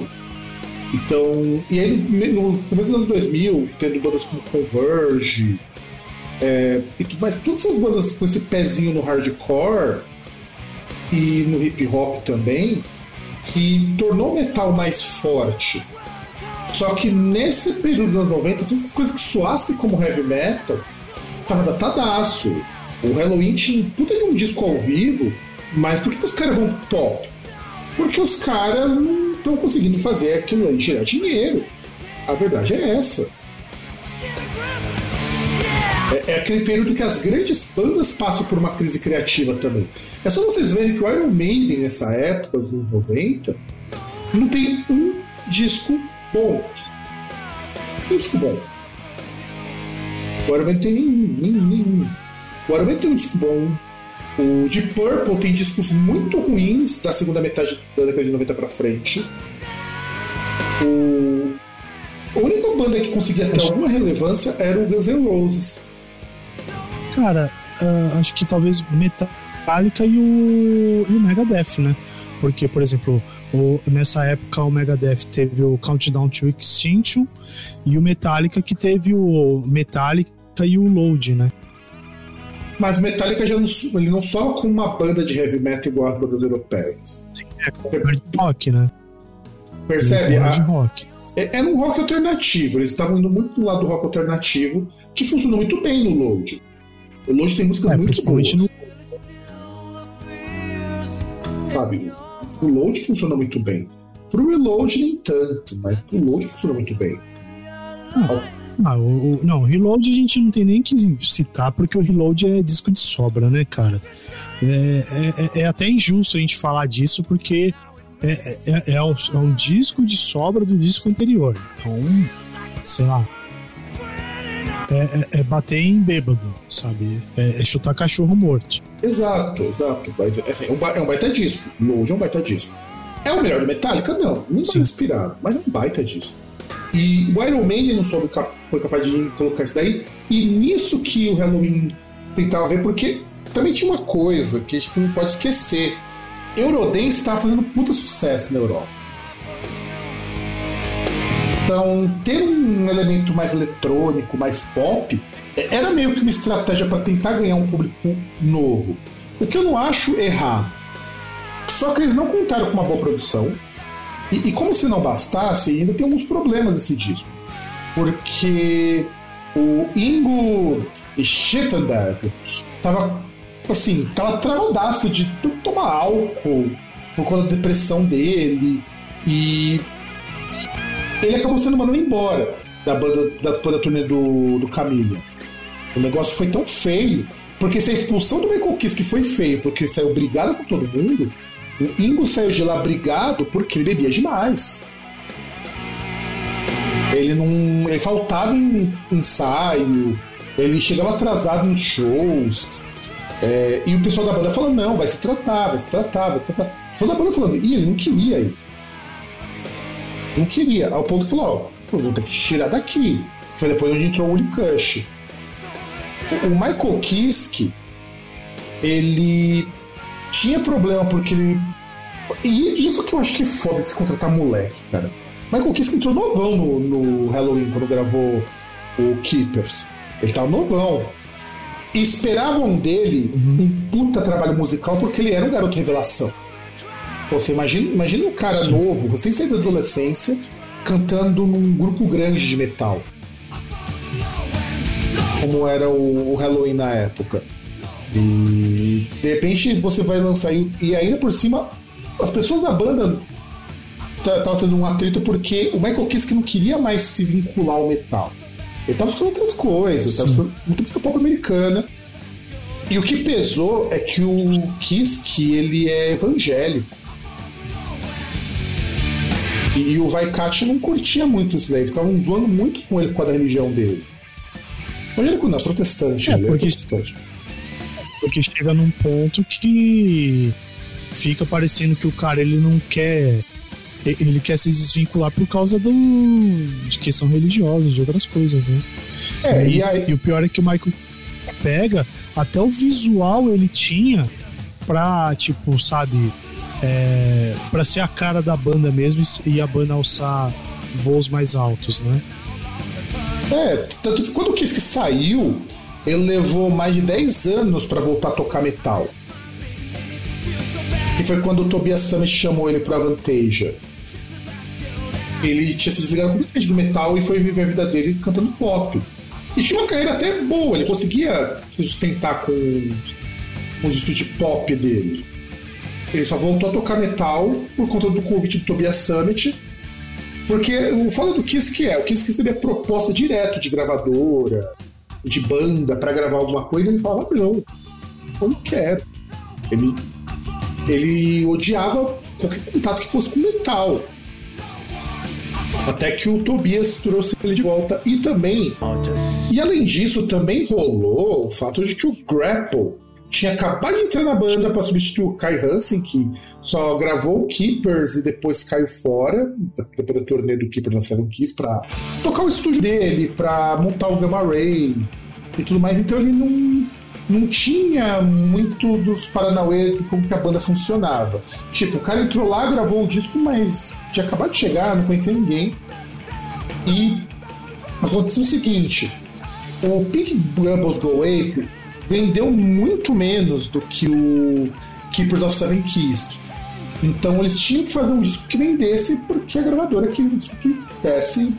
Então, e aí no começo dos anos 2000, tendo bandas como Converge, é, mais, todas essas bandas com esse pezinho no hardcore e no hip hop também, que tornou o metal mais forte. Só que nesse período dos anos 90, todas essas coisas que soassem como heavy metal, tava datadaço. O Halloween tinha puta de um disco ao vivo, mas por que, os caras vão pop? Porque os caras não estão conseguindo fazer aquilo aí tirar dinheiro. A verdade é essa. É, é aquele período que as grandes bandas passam por uma crise criativa também. É só vocês verem que o Iron Maiden, nessa época, dos anos 90, não tem um disco bom. Um disco bom. O Iron Maiden tem nenhum, nenhum, nenhum. O Iron Maiden tem um disco bom. O Deep Purple tem discos muito ruins da segunda metade da década de 90 pra frente. O... A única banda que conseguia ter alguma relevância era o Guns N' Roses. Cara, ah, acho que talvez Metallica e o, e o Megadeth, né? Porque, por exemplo, o- nessa época o Megadeth teve o Countdown to Extinction e o Metallica que teve o Metallica e o Load, né? Mas Metallica já não, ele não soa com uma banda de heavy metal igual as bandas europeias. Hard rock, né? Percebe? Hard A- rock. é, era um rock alternativo. Eles estavam indo muito pro lado do rock alternativo, que funcionou muito bem no Load. O Load tem músicas É, muito boas. principalmente Sabe? O Load funciona muito bem. Pro Reload nem tanto, mas pro Load funciona muito bem. Ah, o, o- não, o Reload a gente não tem nem que citar, porque o Reload é disco de sobra, né, cara? É, é- é- é até injusto a gente falar disso, porque é, é, é um, é um disco de sobra do disco anterior. Então, sei lá. É, é- é bater em bêbado, sabe? É, é chutar cachorro morto. Exato, exato. Mas assim, é, um, ba- é baita disco. Load é um baita disco. É o melhor do Metallica? Não, não Sim. inspirado, mas é um baita disco. E o Iron Maiden não soube cap- foi capaz de colocar isso daí. E nisso que o Halloween tentava ver, porque também tinha uma coisa que a gente não pode esquecer. Eurodance estava fazendo puta sucesso na Europa. Então, ter um elemento mais eletrônico, mais pop, é- era meio que uma estratégia para tentar ganhar um público novo. O que eu não acho errado. Só que eles não contaram com uma boa produção. E, e como se não bastasse, ainda tem alguns problemas nesse disco. Porque o Ingo Schittenberg tava assim, tava travadaço de tomar álcool por conta da depressão dele. E ele acabou sendo mandado embora da banda da, da turnê do, do Camilo. O negócio foi tão feio, porque se a expulsão do Michael Kiss que foi feio, porque saiu brigado com todo mundo, o Ingo saiu de lá brigado porque ele bebia demais. Ele não. Ele faltava em ensaio, ele chegava atrasado nos shows. é, e o pessoal da banda falando, não, vai se tratar, vai se tratar, vai se tratar. O pessoal da banda falando, e ele não queria ir. Não queria, ao ponto que falou, ó, vou ter que tirar daqui. Foi depois onde entrou o Willie Cush. O o Michael Kiske, ele tinha problema porque ele. E isso que eu acho que é foda de se contratar moleque, cara. Michael Kiske entrou novão no, no Halloween quando gravou o Keepers. Ele tava novão. E esperavam dele um puta trabalho musical porque ele era um garoto revelação. Pô, Você imagina, imagina um cara Sim. novo, recém saído da adolescência, cantando num grupo grande de metal. Como era o, o Halloween na época. E de repente você vai lançar. E, e ainda por cima, as pessoas da banda tava tendo um atrito porque o Michael Kiske não queria mais se vincular ao metal. Ele tava estudando outras coisas, tava Sim. estudando muita música pop americana. E o que pesou é que o Kiske, ele é evangélico. E o Vaikat não curtia muito isso daí, ficavam zoando muito com ele causa da religião dele. Evangélico não, protestante, É, ele porque- é protestante. Porque chega num ponto que fica parecendo que o cara ele não quer. E- Ele quer se desvincular por causa do, de questão religiosa, de outras coisas, né? É, e aí, E o pior é que o Michael pega, até o visual ele tinha pra, tipo, sabe, é, pra ser a cara da banda mesmo e a banda alçar voos mais altos, né? É, tanto que quando o Kiske saiu, ele levou mais de 10 anos pra voltar a tocar metal. E foi quando o Tobias Summit chamou ele pro Avantasia. Ele tinha se desligado completamente do metal e foi viver a vida dele cantando pop. E tinha uma carreira até boa, ele conseguia sustentar com, os discos de pop dele. Ele só voltou a tocar metal por conta do convite do Tobias Summit porque o foda do Kiss que é, o Kiss recebia proposta direto de gravadora, de banda pra gravar alguma coisa, ele falava, não, eu não quero. Ele, ele odiava qualquer contato que fosse com metal. Até que o Tobias trouxe ele de volta. E também, e além disso, também rolou o fato de que o Grapple tinha acabado de entrar na banda para substituir o Kai Hansen, que só gravou o Keepers e depois caiu fora, depois da turnê do Keepers na Seven Keys, para tocar o estúdio dele, para montar o Gamma Ray e tudo mais. Então ele não, não tinha muito dos Paranauê de como que a banda funcionava. Tipo, o cara entrou lá, gravou o disco, mas tinha acabado de chegar, não conhecia ninguém. E aconteceu o seguinte: o Pink Bubbles Go Ape vendeu muito menos do que o Keepers of Seven Keys. Então eles tinham que fazer um disco que vendesse, porque a gravadora queria um disco que desse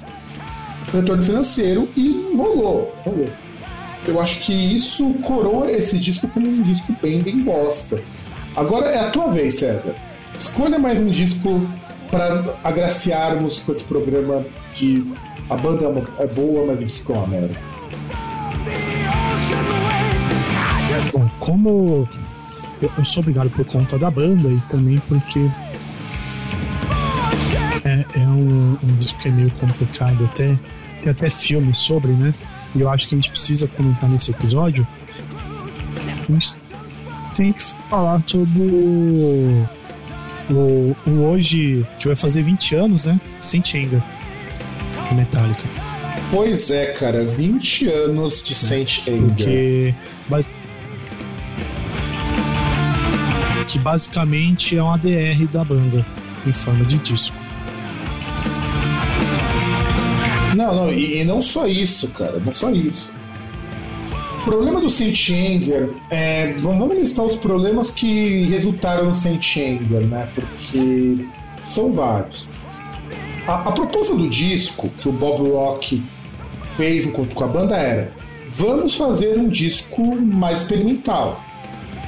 retorno financeiro e rolou. rolou. Eu acho que isso coroa esse disco como um disco bem, bem bosta. Agora é a tua vez, César. Escolha mais um disco para agraciarmos com esse programa de a banda é é boa, mas o disco é uma merda. Bom, como eu, eu sou obrigado por conta da banda e também porque é, é um, um disco que é meio complicado até, tem até filme sobre, né? E eu acho que a gente precisa comentar nesse episódio. A gente tem que falar sobre o, o, hoje, que vai fazer 20 anos, né? Saint Anger, Metallica. Pois é, cara, 20 anos de Saint Anger. Porque que basicamente é um ADR da banda em forma de disco. Não, não, e, e não só isso, cara, não só isso. Problema do Saint Anger é. Vamos listar os problemas que resultaram no Saint Anger, né? Porque são vários. A, a proposta do disco que o Bob Rock fez enquanto com a banda era: vamos fazer um disco mais experimental.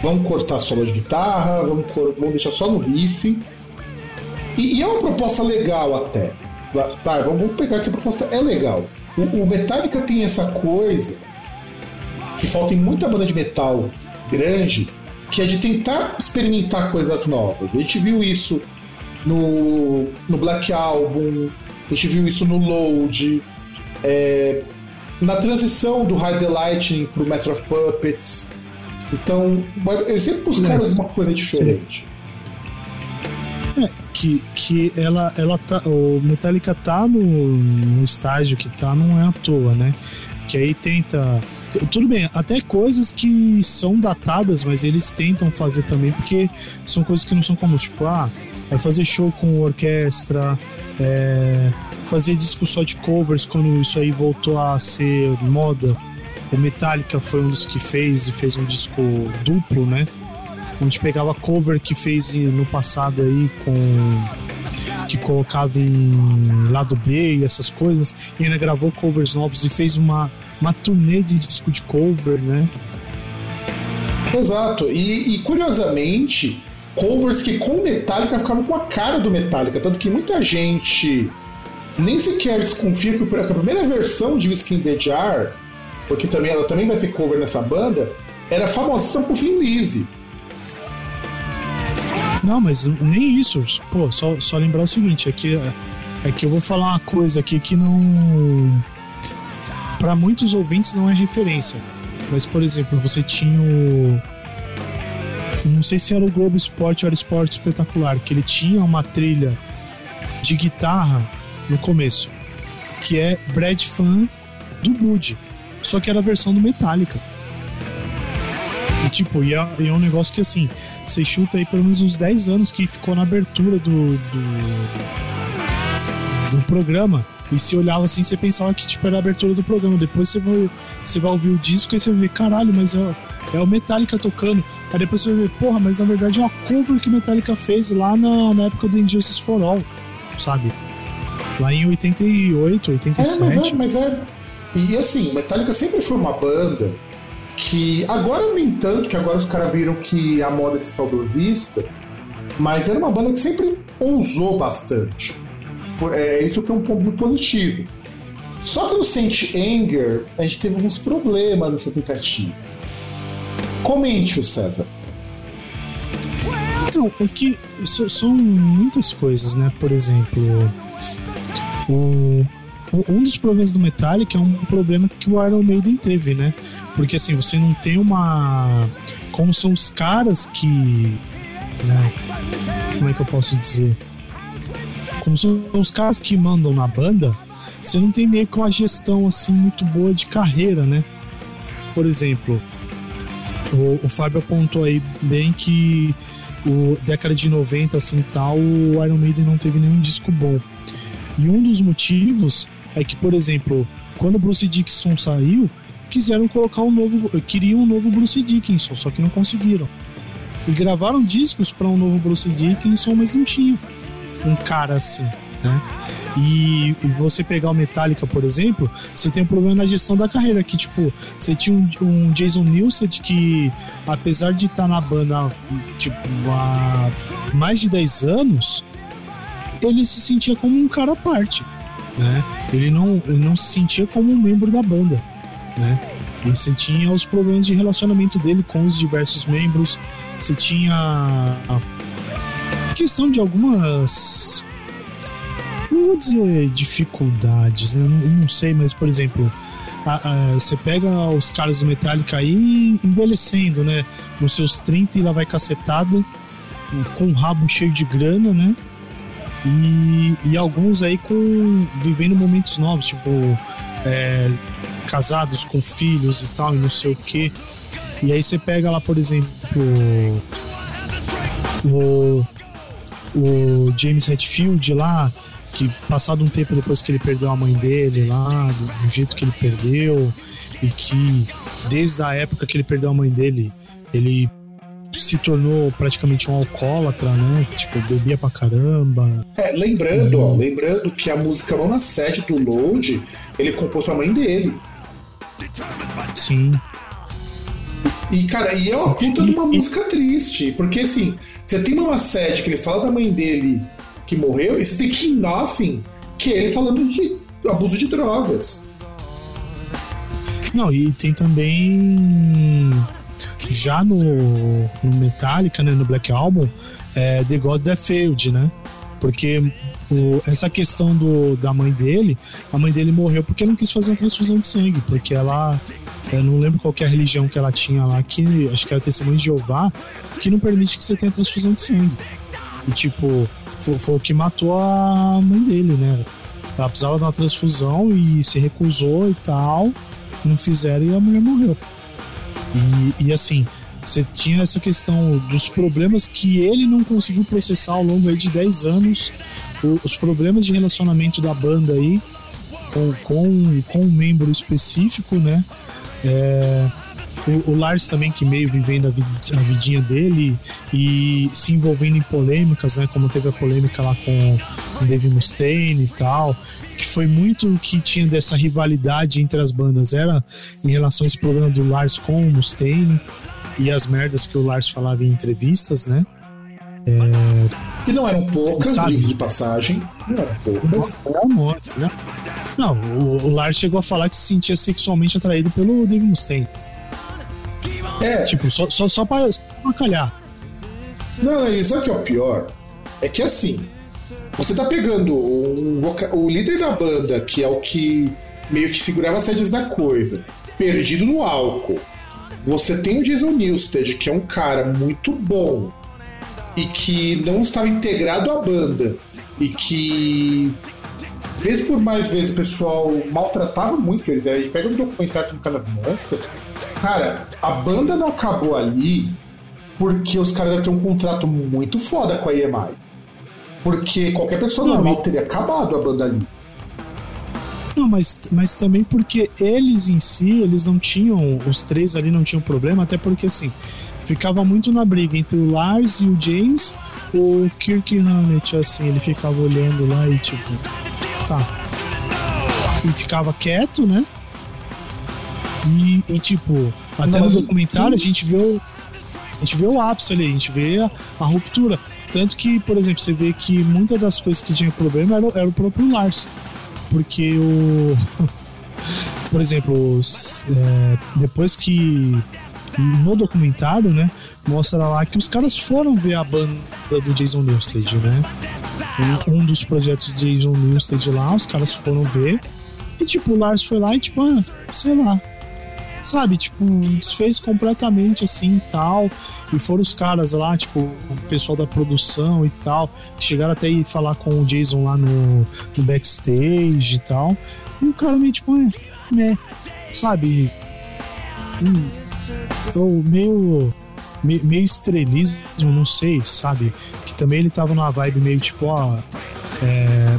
Vamos cortar solo de guitarra, vamos, vamos deixar só no riff. E, e é uma proposta legal até. Vai, vamos pegar que a proposta é legal. O, o Metallica tem essa coisa que falta em muita banda de metal grande, que é de tentar experimentar coisas novas. A gente viu isso no, no Black Album, a gente viu isso no Load, é, na transição do Hide the Lightning pro Master of Puppets. Então, eles sempre buscaram Mas- alguma coisa diferente. É, que, que ela, ela tá. O Metallica tá no, no estágio que tá, não é à toa, né? Que aí tenta. Tudo bem, até coisas que são datadas, mas eles tentam fazer também, porque são coisas que não são comuns. Tipo, ah, é fazer show com orquestra, é, fazer disco só de covers quando isso aí voltou a ser moda. O Metallica foi um dos que fez e fez um disco duplo, né? onde pegava cover que fez no passado aí com que colocava em lado B e essas coisas e ainda gravou covers novos e fez uma uma turnê de disco de cover, né? Exato. E, e, curiosamente, covers que com Metallica ficavam com a cara do Metallica, tanto que muita gente nem sequer desconfia que a primeira versão de Whiskey in the Jar, porque também ela também vai ter cover nessa banda, era famosíssima por Finn Lizzy. Não, mas nem isso. Pô, só, só lembrar o seguinte, é que, é que eu vou falar uma coisa aqui que não. Para muitos ouvintes não é referência. Mas, por exemplo, você tinha o. Não sei se era o Globo Esporte ou era Esporte Espetacular, que ele tinha uma trilha de guitarra no começo, que é Brad Fan do Blood, só que era a versão do Metallica. E tipo, e é, e é um negócio que assim, você chuta aí pelo menos uns 10 anos que ficou na abertura do, do, do programa. E se olhava assim, você pensava que tipo, era a abertura do programa. Depois você vai, você vai ouvir o disco e você vai ver, caralho, mas é, é o Metallica tocando. Aí depois você vai ver, porra, mas na verdade é uma cover que Metallica fez lá na, na época do Injustice for All, sabe? Lá em 88, 87. É, mas é, mas é. E assim, Metallica sempre foi uma banda que agora nem tanto, que agora os caras viram que a moda é saudosista, mas era uma banda que sempre ousou bastante. É isso é um ponto muito positivo. Só que no Saint Anger, a gente teve alguns problemas nessa tentativa. Comente o César. Então, é que são muitas coisas, né? Por exemplo, o, um dos problemas do Metallica é um problema que o Iron Maiden teve, né? Porque assim, você não tem uma. Como são os caras que. Né? Como é que eu posso dizer? Como são os caras que mandam na banda, você não tem meio que uma gestão assim muito boa de carreira, né? Por exemplo, o, o Fábio apontou aí bem que o década de 90 assim tal, o Iron Maiden não teve nenhum disco bom. E um dos motivos é que, por exemplo, quando o Bruce Dickinson saiu, quiseram colocar um novo, queriam um novo Bruce Dickinson, só que não conseguiram. E gravaram discos para um novo Bruce Dickinson, mas não tinha um cara assim, né? E, e, você pegar o Metallica, por exemplo, você tem um problema na gestão da carreira, que tipo, você tinha um, um Jason Newsted que, apesar de estar tá na banda tipo, há mais de 10 anos, ele se sentia como um cara à parte, né? Ele não, ele não se sentia como um membro da banda, né? E você tinha os problemas de relacionamento dele com os diversos membros, você tinha a questão de algumas não vou dizer dificuldades, né? Não, não sei, mas por exemplo, você pega os caras do Metallica aí envelhecendo, né? Nos seus 30 e lá vai cacetada, com o rabo cheio de grana, né? E, e alguns aí com vivendo momentos novos, tipo é, casados com filhos e tal, e não sei o que. E aí você pega lá, por exemplo, o, o James Hetfield lá, que passado um tempo depois que ele perdeu a mãe dele lá, do, do jeito que ele perdeu, e que desde a época que ele perdeu a mãe dele, ele se tornou praticamente um alcoólatra, né? Tipo, bebia pra caramba. É, lembrando, ó, lembrando que a música Lona 7 do Load, ele compôs pra mãe dele. Sim. E, cara, e é uma puta de uma música triste, porque assim, você tem uma sede que ele fala da mãe dele que morreu, e você tem King Nothing, que é ele falando de abuso de drogas. Não, e tem também já no, no Metallica, né, no Black Album, é The God That Failed, né? Porque o, essa questão do, da mãe dele, a mãe dele morreu porque não quis fazer uma transfusão de sangue, porque ela, eu não lembro qual é a religião que ela tinha lá, que acho que era testemunho de Jeová, que não permite que você tenha transfusão de sangue. E tipo, foi, foi o que matou a mãe dele, né? Ela precisava de uma transfusão e se recusou e tal, não fizeram e a mulher morreu. E, e assim, você tinha essa questão dos problemas que ele não conseguiu processar ao longo de 10 anos, o, os problemas de relacionamento da banda aí, com, com, com um membro específico, né? É, o, o, Lars também que meio vivendo a, vid, a, vidinha dele e se envolvendo em polêmicas, né? Como teve a polêmica lá com o Dave Mustaine e tal, que foi muito o que tinha dessa rivalidade entre as bandas, era em relação a esse problema do Lars com o Mustaine e as merdas que o Lars falava em entrevistas, né? Que não eram poucas, Sabe. de passagem. Não eram poucas. É né? Não, o, o Lars chegou a falar que se sentia sexualmente atraído pelo Dave Mustaine. É, Tipo, só, só, só pra, só pra calhar. Não, não, isso aqui é o pior. É que assim, você tá pegando um voca- o líder da banda, que é o que meio que segurava as rédeas da coisa, perdido no álcool. Você tem o Jason Newsted, que é um cara muito bom e que não estava integrado à banda e que vez por mais vezes o pessoal maltratava muito eles. Aí a gente pega um documentário do of Monster. Cara, a banda não acabou ali porque os caras ter um contrato muito foda com a EMI. Porque qualquer pessoa Não, normal teria acabado a banda ali. Não, mas, mas também porque eles em si, eles não tinham, os três ali não tinham problema, até porque assim, ficava muito na briga entre o Lars e o James, o Kirk Hammett, assim, ele ficava olhando lá e tipo, tá. E ficava quieto, né? E, e, tipo, até Não, no documentário a sim. gente vê o. A gente vê o ápice ali, a gente vê a, a ruptura. Tanto que, por exemplo, você vê que muitas das coisas que tinha problema era, o- era o próprio Lars. Porque o. [LAUGHS] Por exemplo, os, é, depois que. No documentário, né? Mostra lá que os caras foram ver a banda do Jason Newsted, né? Um, dos projetos do Jason Newsted lá, os caras foram ver. E tipo, o Lars foi lá e tipo, ah, sei lá. Sabe, tipo, desfez completamente assim tal. E foram os caras lá, tipo, o pessoal da produção e tal. Chegaram até ir falar com o Jason lá no, no backstage e tal. E o cara meio tipo, é, né, sabe? Hum, ou meio, me- meio estrelismo, não sei, sabe? Que também ele tava numa vibe meio tipo, ó. é,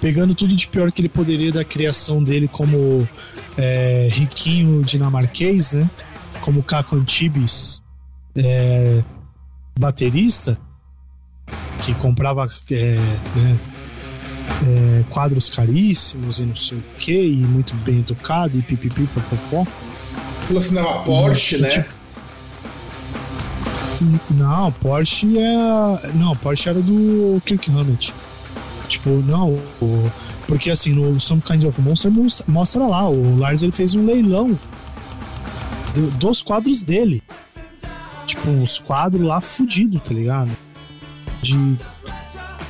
pegando tudo de pior que ele poderia da criação dele como é, riquinho dinamarquês, né? Como Caco Antibes, é, baterista, que comprava é, né, é, quadros caríssimos e não sei o que, e muito bem educado, e pipipi, popopó. Ele assinava Porsche, Tipo, né? Não, Porsche é. Não, Porsche era do Kirk Hammett. Tipo, não, o- porque assim, no Some Kind of Monster mos- mostra lá, o Lars ele fez um leilão do- dos quadros dele. Tipo, uns quadros lá fudido, tá ligado? De,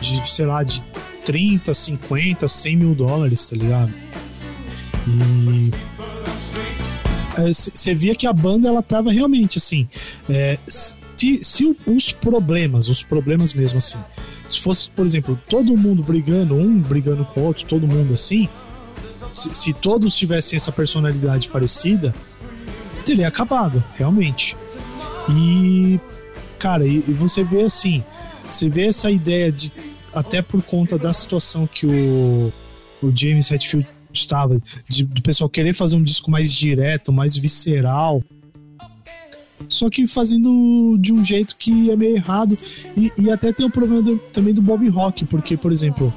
de, sei lá, de 30, 50, 100 mil dólares, tá ligado? E você via que a banda ela tava realmente assim. é, se, se os problemas, os problemas mesmo assim, se fosse, por exemplo, todo mundo brigando, um brigando com o outro, todo mundo assim, se, se todos tivessem essa personalidade parecida, teria acabado, realmente. E, cara, e, e você vê assim, você vê essa ideia de, até por conta da situação que o, o James Hetfield estava, de, do pessoal querer fazer um disco mais direto, mais visceral. Só que fazendo de um jeito que é meio errado. E, e até tem o problema do- também do Bob Rock, porque, por exemplo,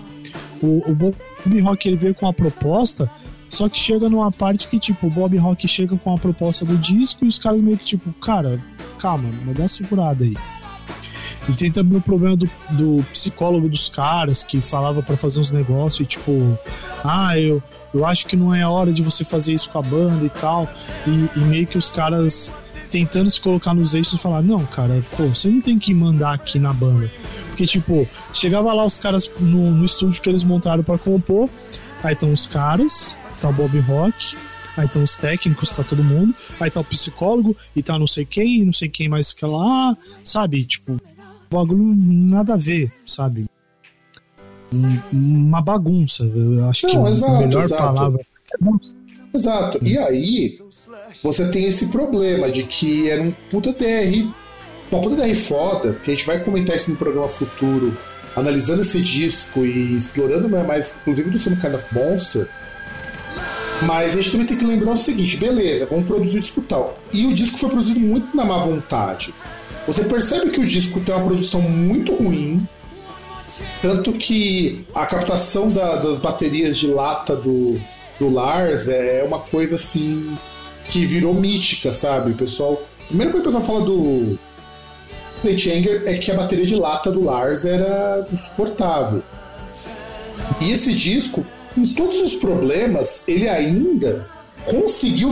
o, o Bob Rock ele veio com a proposta, só que chega numa parte que, tipo, o Bob Rock chega com a proposta do disco e os caras meio que, tipo, cara, calma, mas dá uma segurada aí. E tem também o problema do, do psicólogo dos caras que falava pra fazer uns negócios e, tipo, ah, eu, eu acho que não é hora de você fazer isso com a banda e tal. E, e meio que os caras tentando se colocar nos eixos e falar: não, cara, pô, você não tem que mandar aqui na banda. Porque, tipo, chegava lá os caras no, no estúdio que eles montaram pra compor, aí estão os caras, tá o Bob Rock. Aí estão os técnicos, tá todo mundo. Aí tá o psicólogo e tá não sei quem, não sei quem mais que lá, sabe? Tipo, bagulho nada a ver, sabe? Um- Uma bagunça. Eu acho que Não, a exato, melhor exato. palavra. Não, Exato. E aí, você tem esse problema de que era um puta DR. Uma puta DR foda, que a gente vai comentar isso no programa futuro, analisando esse disco e explorando mais, inclusive do filme Kind of Monster. Mas a gente também tem que lembrar o seguinte: beleza, vamos produzir o disco tal. E o disco foi produzido muito na má vontade. Você percebe que o disco tem uma produção muito ruim, tanto que a captação da- das baterias de lata do, do Lars é uma coisa assim que virou mítica, sabe? O pessoal. A primeira coisa que o pessoal fala do. Plate Anger é que a bateria de lata do Lars era insuportável. E esse disco, com todos os problemas, ele ainda conseguiu